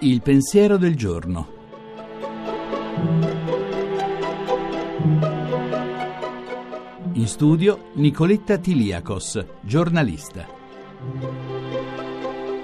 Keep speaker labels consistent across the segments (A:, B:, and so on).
A: Il pensiero del giorno. In studio Nicoletta Tiliakos, giornalista.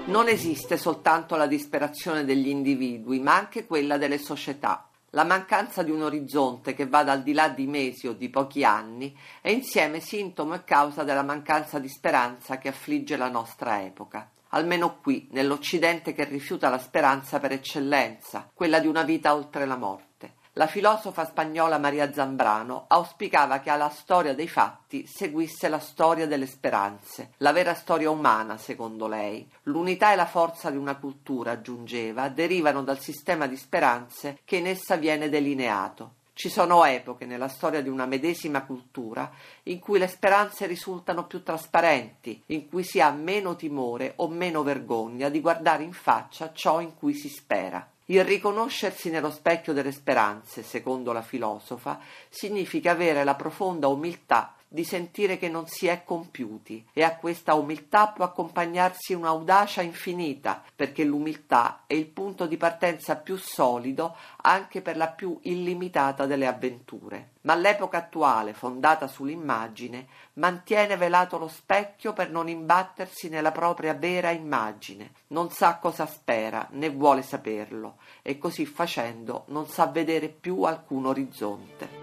B: Non esiste soltanto la disperazione degli individui, ma anche quella delle società. La mancanza di un orizzonte che vada al di là di mesi o di pochi anni è insieme sintomo e causa della mancanza di speranza che affligge la nostra epoca. Almeno qui, nell'Occidente che rifiuta la speranza per eccellenza, quella di una vita oltre la morte. La filosofa spagnola Maria Zambrano auspicava che alla storia dei fatti seguisse la storia delle speranze, la vera storia umana, secondo lei. L'unità e la forza di una cultura, aggiungeva, derivano dal sistema di speranze che in essa viene delineato. Ci sono epoche nella storia di una medesima cultura in cui le speranze risultano più trasparenti, in cui si ha meno timore o meno vergogna di guardare in faccia ciò in cui si spera. Il riconoscersi nello specchio delle speranze, secondo la filosofa, significa avere la profonda umiltà di sentire che non si è compiuti e a questa umiltà può accompagnarsi un'audacia infinita, perché l'umiltà è il punto di partenza più solido anche per la più illimitata delle avventure. Ma l'epoca attuale, fondata sull'immagine, mantiene velato lo specchio per non imbattersi nella propria vera immagine, non sa cosa spera né vuole saperlo e così facendo non sa vedere più alcun orizzonte.